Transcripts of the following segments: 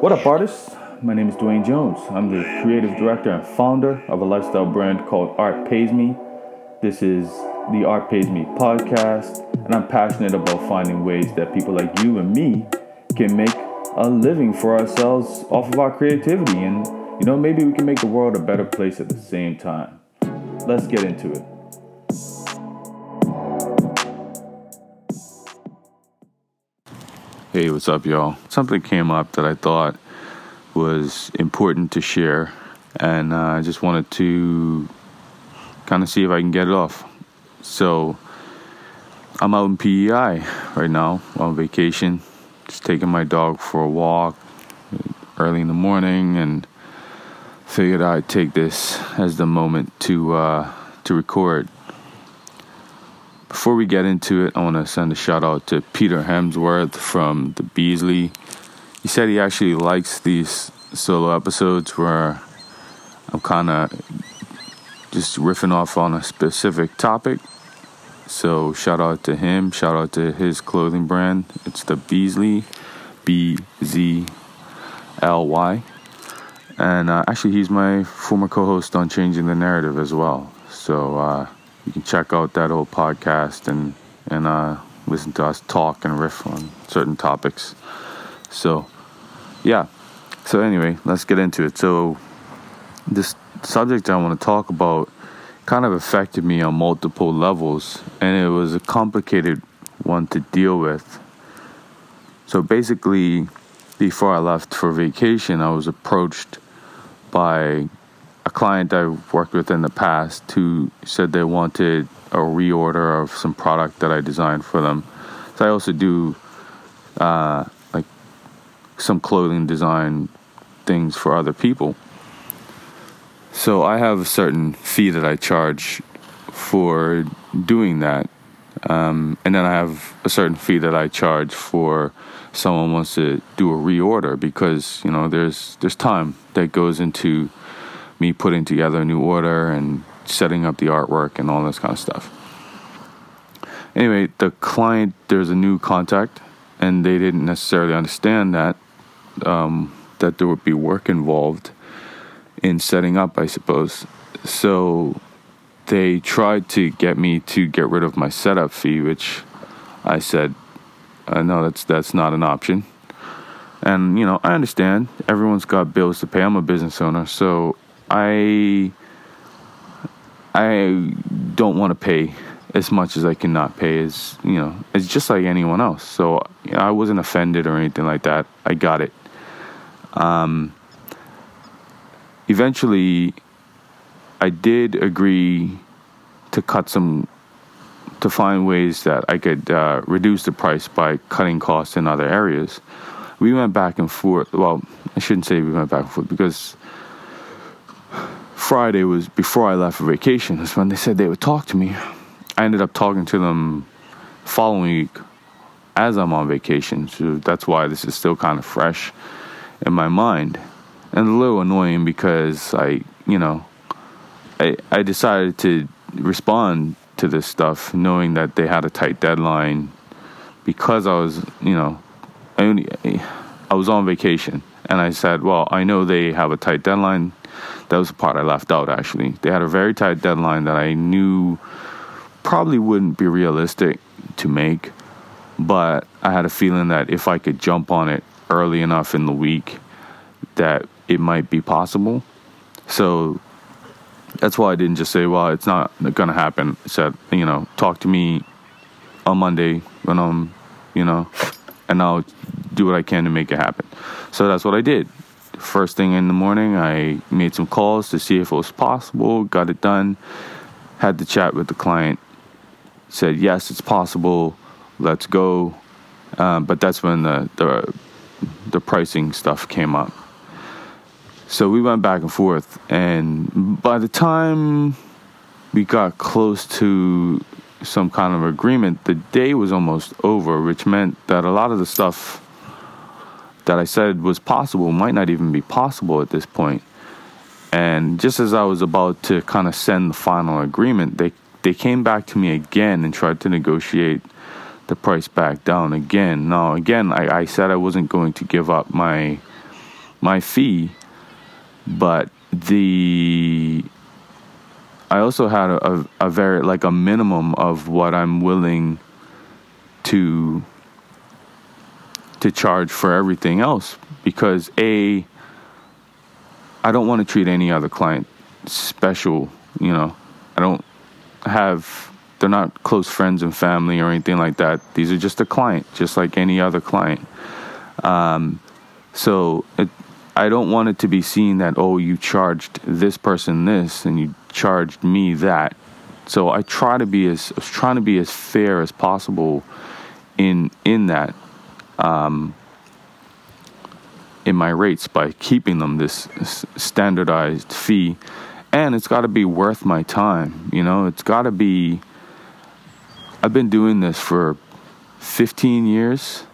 What up, artists? My name is Dwayne Jones. I'm the creative director and founder of a lifestyle brand called Art Pays Me. This is the Art Pays Me podcast, and I'm passionate about finding ways that people like you and me can make a living for ourselves off of our creativity. And, you know, maybe we can make the world a better place at the same time. Let's get into it. Hey, what's up, y'all? Something came up that I thought was important to share, and uh, I just wanted to kind of see if I can get it off. So, I'm out in PEI right now on vacation, just taking my dog for a walk early in the morning, and figured I'd take this as the moment to uh, to record before we get into it, I want to send a shout out to Peter Hemsworth from the Beasley. He said he actually likes these solo episodes where I'm kind of just riffing off on a specific topic. So shout out to him. Shout out to his clothing brand. It's the Beasley, B Z L Y. And uh, actually, he's my former co-host on Changing the Narrative as well. So. Uh, you can check out that old podcast and and uh, listen to us talk and riff on certain topics. So, yeah. So anyway, let's get into it. So, this subject I want to talk about kind of affected me on multiple levels, and it was a complicated one to deal with. So basically, before I left for vacation, I was approached by a client I've worked with in the past who said they wanted a reorder of some product that I designed for them. So I also do uh, like some clothing design things for other people. So I have a certain fee that I charge for doing that. Um, and then I have a certain fee that I charge for someone wants to do a reorder because you know there's there's time that goes into me putting together a new order and setting up the artwork and all this kind of stuff. Anyway, the client, there's a new contact, and they didn't necessarily understand that um, that there would be work involved in setting up, I suppose. So they tried to get me to get rid of my setup fee, which I said, uh, no, that's that's not an option. And you know, I understand everyone's got bills to pay. I'm a business owner, so I I don't want to pay as much as I cannot pay as you know it's just like anyone else. So you know, I wasn't offended or anything like that. I got it. Um, eventually I did agree to cut some to find ways that I could uh, reduce the price by cutting costs in other areas. We went back and forth well I shouldn't say we went back and forth because Friday was before I left for vacation. That's when they said they would talk to me. I ended up talking to them following week as I'm on vacation. So that's why this is still kind of fresh in my mind. And a little annoying because I, you know, I, I decided to respond to this stuff knowing that they had a tight deadline because I was, you know, I, only, I was on vacation. And I said, well, I know they have a tight deadline that was the part I left out, actually. They had a very tight deadline that I knew probably wouldn't be realistic to make, but I had a feeling that if I could jump on it early enough in the week, that it might be possible. So that's why I didn't just say, well, it's not going to happen. I said, you know, talk to me on Monday when I'm, you know, and I'll do what I can to make it happen. So that's what I did. First thing in the morning, I made some calls to see if it was possible, got it done, had the chat with the client, said, yes, it's possible, let's go. Um, but that's when the, the, the pricing stuff came up. So we went back and forth, and by the time we got close to some kind of agreement, the day was almost over, which meant that a lot of the stuff that I said was possible might not even be possible at this point. And just as I was about to kind of send the final agreement, they they came back to me again and tried to negotiate the price back down again. Now again, I, I said I wasn't going to give up my my fee, but the I also had a, a, a very like a minimum of what I'm willing to to charge for everything else because a I don't want to treat any other client special, you know. I don't have they're not close friends and family or anything like that. These are just a client, just like any other client. Um, so it, I don't want it to be seen that oh you charged this person this and you charged me that. So I try to be as I was trying to be as fair as possible in in that um, in my rates by keeping them this standardized fee, and it's got to be worth my time. You know, it's got to be. I've been doing this for 15 years.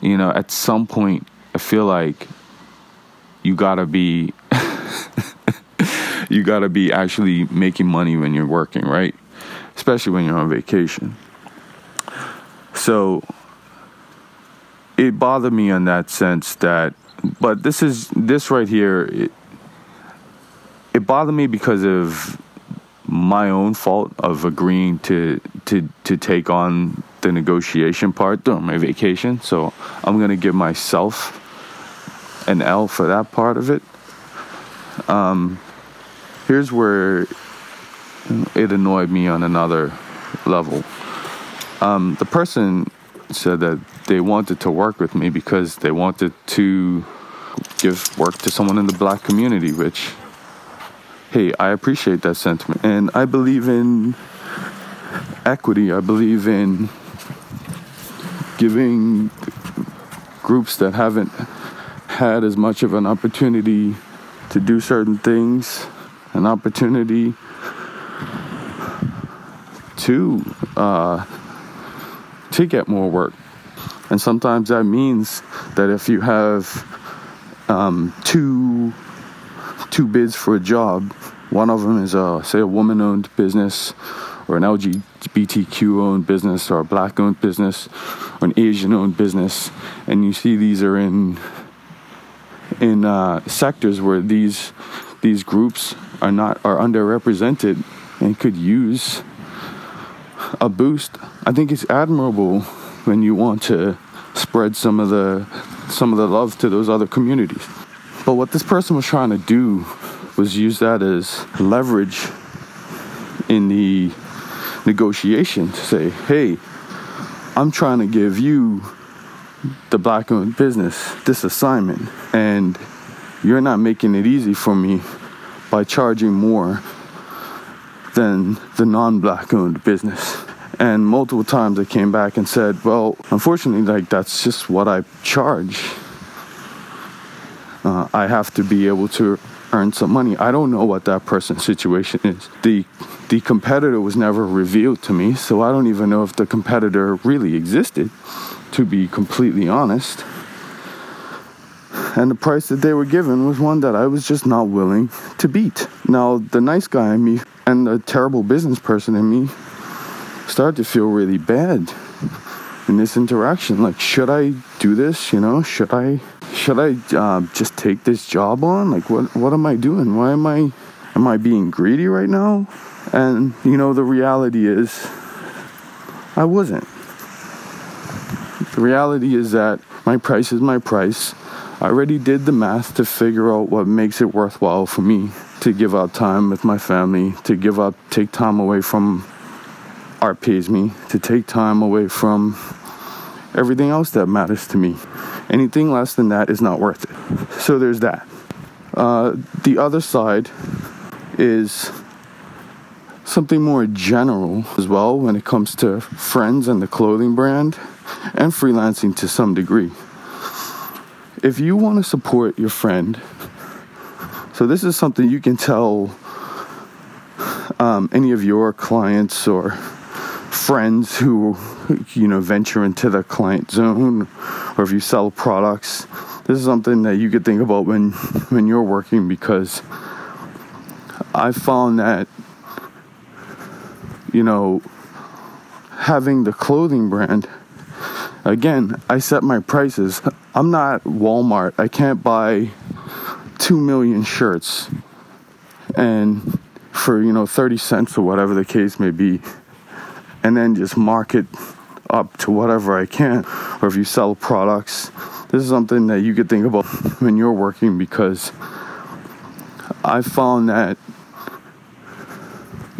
You know, at some point, I feel like you gotta be you gotta be actually making money when you're working, right? Especially when you're on vacation. So it bothered me in that sense that but this is this right here it, it bothered me because of my own fault of agreeing to to to take on the negotiation part during my vacation so i'm going to give myself an L for that part of it. Um, here's where it annoyed me on another level. Um, the person said that they wanted to work with me because they wanted to give work to someone in the black community, which, hey, I appreciate that sentiment. And I believe in equity, I believe in giving groups that haven't had as much of an opportunity to do certain things, an opportunity to uh, to get more work. And sometimes that means that if you have um, two two bids for a job, one of them is a say a woman-owned business, or an LGBTQ-owned business, or a black-owned business, or an Asian-owned business, and you see these are in in uh, sectors where these these groups are not are underrepresented and could use a boost. I think it's admirable when you want to spread some of the some of the love to those other communities. But what this person was trying to do was use that as leverage in the negotiation to say, "Hey, I'm trying to give you the black owned business this assignment and you're not making it easy for me by charging more than the non black owned business. And multiple times I came back and said, well, unfortunately, like that's just what I charge. Uh, I have to be able to earn some money. I don't know what that person's situation is. The the competitor was never revealed to me, so I don't even know if the competitor really existed to be completely honest. And the price that they were given was one that I was just not willing to beat. Now, the nice guy in me and the terrible business person in me started to feel really bad in this interaction. Like, should I do this? You know, should I should I uh, just take this job on? Like, what what am I doing? Why am I am I being greedy right now? And you know, the reality is, I wasn't. The reality is that my price is my price. I already did the math to figure out what makes it worthwhile for me to give up time with my family, to give up, take time away from art pays me, to take time away from everything else that matters to me. Anything less than that is not worth it. So there's that. Uh, the other side is something more general as well when it comes to friends and the clothing brand and freelancing to some degree. If you want to support your friend, so this is something you can tell um, any of your clients or friends who you know venture into the client zone or if you sell products this is something that you could think about when when you're working because i found that you know having the clothing brand Again, I set my prices. I'm not Walmart. I can't buy 2 million shirts and for, you know, 30 cents or whatever the case may be and then just market up to whatever I can. Or if you sell products, this is something that you could think about when you're working because I found that,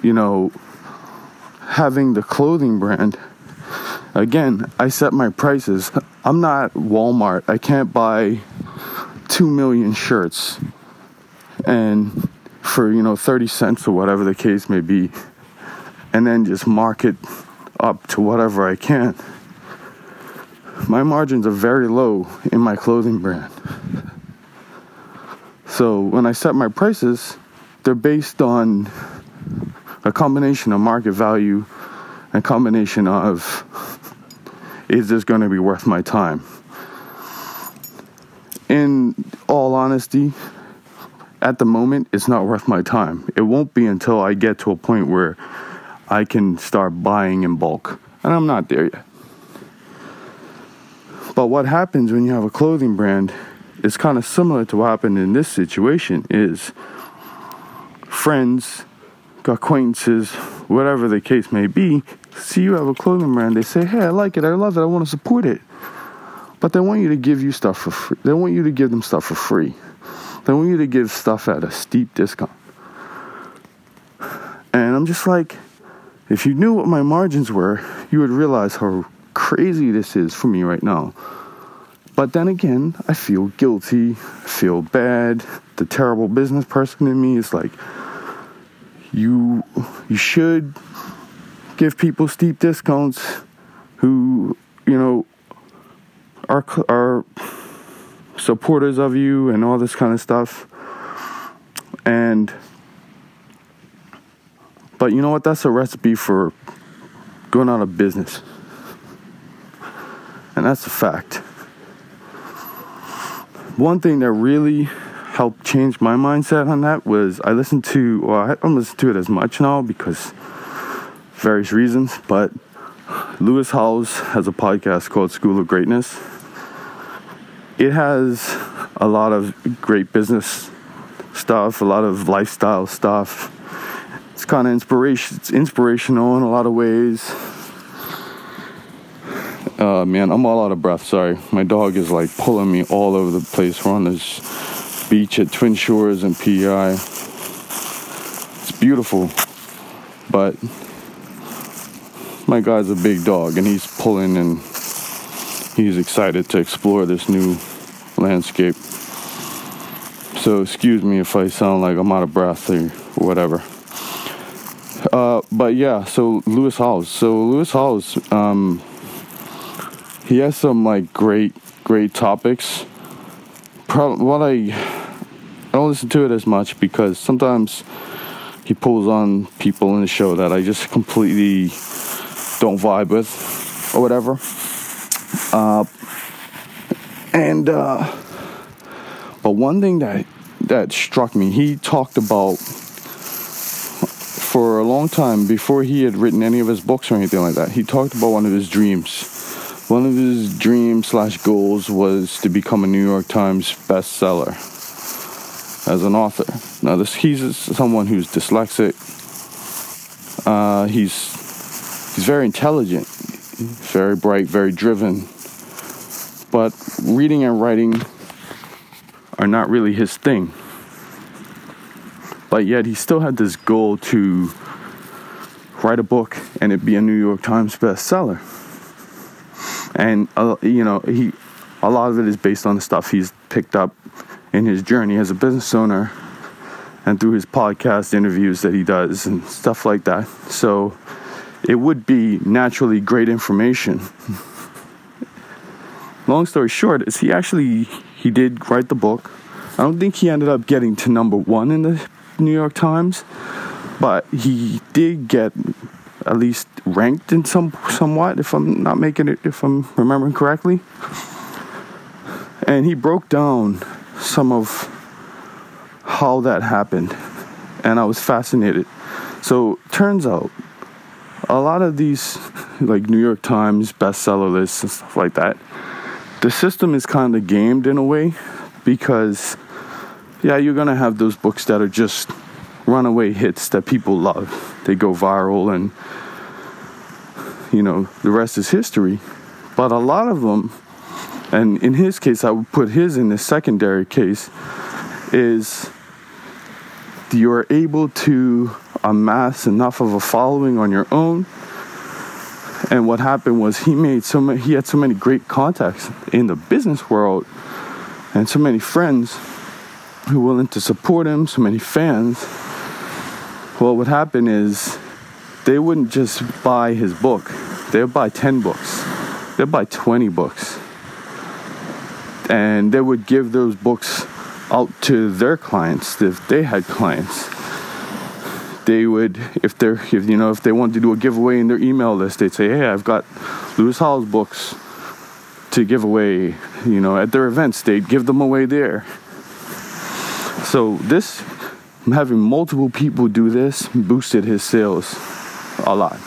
you know, having the clothing brand, again, I set my prices. I'm not Walmart. I can't buy 2 million shirts and for, you know, 30 cents or whatever the case may be and then just market up to whatever I can. My margins are very low in my clothing brand. So when I set my prices, they're based on a combination of market value and combination of is this going to be worth my time? In all honesty, at the moment, it's not worth my time. It won't be until I get to a point where I can start buying in bulk. And I'm not there yet. But what happens when you have a clothing brand is kind of similar to what happened in this situation is friends, acquaintances, whatever the case may be, see you have a clothing brand, they say, "Hey, I like it. I love it. I want to support it." But they want you to give you stuff for free. They want you to give them stuff for free. They want you to give stuff at a steep discount. And I'm just like, if you knew what my margins were, you would realize how crazy this is for me right now. But then again, I feel guilty, feel bad. The terrible business person in me is like, you you should give people steep discounts who you know are are supporters of you and all this kind of stuff. And but you know what? That's a recipe for going out of business. And that's a fact. One thing that really helped change my mindset on that was I listened to, well, I don't listen to it as much now because various reasons, but Lewis Howes has a podcast called School of Greatness. It has a lot of great business stuff, a lot of lifestyle stuff. It's kind of inspiration. It's inspirational in a lot of ways. Uh, man, I'm all out of breath. Sorry, my dog is like pulling me all over the place. We're on this beach at Twin Shores in PEI. It's beautiful, but my guy's a big dog and he's pulling and he's excited to explore this new landscape. So excuse me if I sound like I'm out of breath or whatever. Uh, but yeah, so Lewis Howes. So Lewis Howes, um, he has some like great, great topics. Probably what I I don't listen to it as much because sometimes he pulls on people in the show that I just completely don't vibe with or whatever. Uh, and uh, but one thing that that struck me, he talked about for a long time before he had written any of his books or anything like that. He talked about one of his dreams. One of his dreams slash goals was to become a New York Times bestseller as an author. Now, this he's someone who's dyslexic. Uh, he's he's very intelligent, very bright, very driven. But reading and writing are not really his thing. But yet he still had this goal to write a book and it be a New York Times bestseller. And uh, you know, he a lot of it is based on the stuff he's picked up in his journey as a business owner and through his podcast interviews that he does and stuff like that. So it would be naturally great information. Long story short is he actually he did write the book. I don't think he ended up getting to number 1 in the New York Times, but he did get at least ranked in some somewhat if I'm not making it if I'm remembering correctly. And he broke down some of how that happened and I was fascinated. So turns out a lot of these, like New York Times bestseller lists and stuff like that, the system is kind of gamed in a way because, yeah, you're gonna have those books that are just runaway hits that people love. They go viral and, you know, the rest is history. But a lot of them, and in his case, I would put his in the secondary case, is you're able to amass enough of a following on your own. And what happened was he made so many, he had so many great contacts in the business world and so many friends who were willing to support him, so many fans. What would happen is they wouldn't just buy his book, they would buy 10 books, they'd buy 20 books. And they would give those books out to their clients if they had clients they would if they're if you know if they wanted to do a giveaway in their email list they'd say hey i've got lewis howes books to give away you know at their events they'd give them away there. So this having multiple people do this boosted his sales a lot.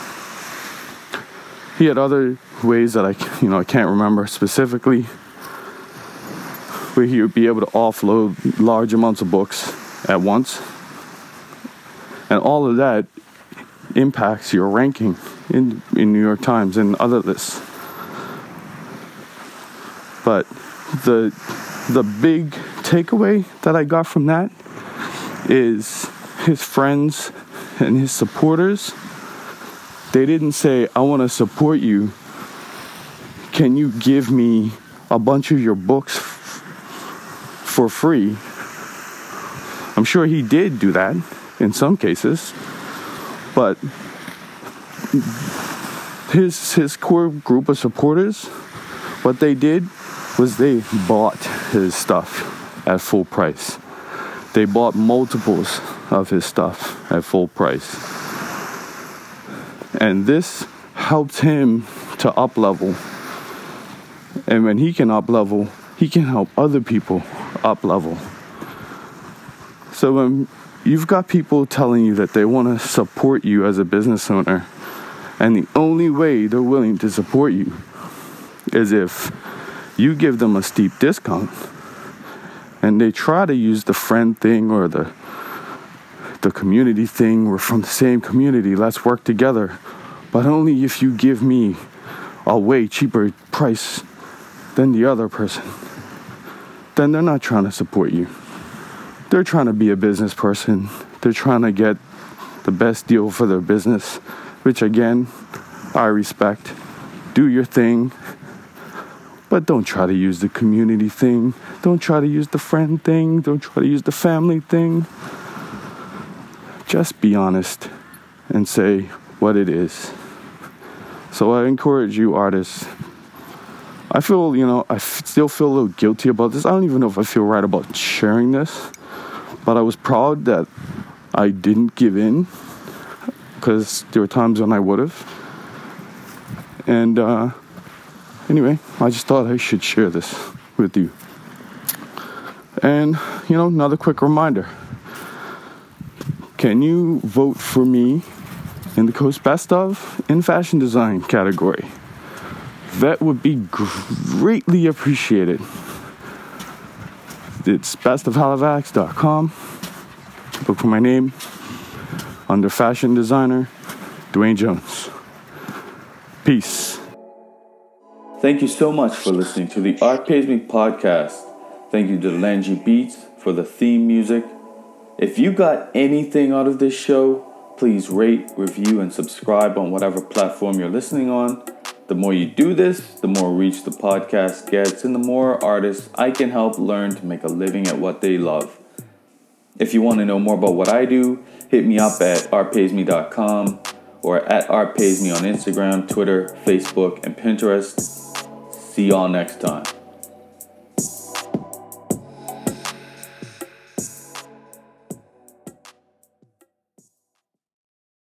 He had other ways that i you know i can't remember specifically where he would be able to offload large amounts of books at once and all of that impacts your ranking in, in New York Times and other lists. But the the big takeaway that I got from that is his friends and his supporters they didn't say I want to support you. Can you give me a bunch of your books f- for free? I'm sure he did do that in some cases. But his his core group of supporters, what they did was they bought his stuff at full price. They bought multiples of his stuff at full price. And this helped him to up level. And when he can up level, he can help other people up level. So when You've got people telling you that they want to support you as a business owner, and the only way they're willing to support you is if you give them a steep discount. And they try to use the friend thing or the the community thing. We're from the same community. Let's work together. But only if you give me a way cheaper price than the other person. Then they're not trying to support you they're trying to be a business person. They're trying to get the best deal for their business, which again, I respect. Do your thing, but don't try to use the community thing. Don't try to use the friend thing. Don't try to use the family thing. Just be honest and say what it is. So I encourage you, artists. I feel, you know, I f- still feel a little guilty about this. I don't even know if I feel right about sharing this but I was proud that I didn't give in because there were times when I would have. And uh, anyway, I just thought I should share this with you. And, you know, another quick reminder can you vote for me in the Coast Best of in fashion design category? That would be greatly appreciated. It's bestofhalifax.com. Look for my name under fashion designer, Dwayne Jones. Peace. Thank you so much for listening to the Art Pays Me podcast. Thank you to Langy Beats for the theme music. If you got anything out of this show, please rate, review, and subscribe on whatever platform you're listening on. The more you do this, the more reach the podcast gets, and the more artists I can help learn to make a living at what they love. If you want to know more about what I do, hit me up at artpaysme.com or at artpaysme on Instagram, Twitter, Facebook, and Pinterest. See y'all next time.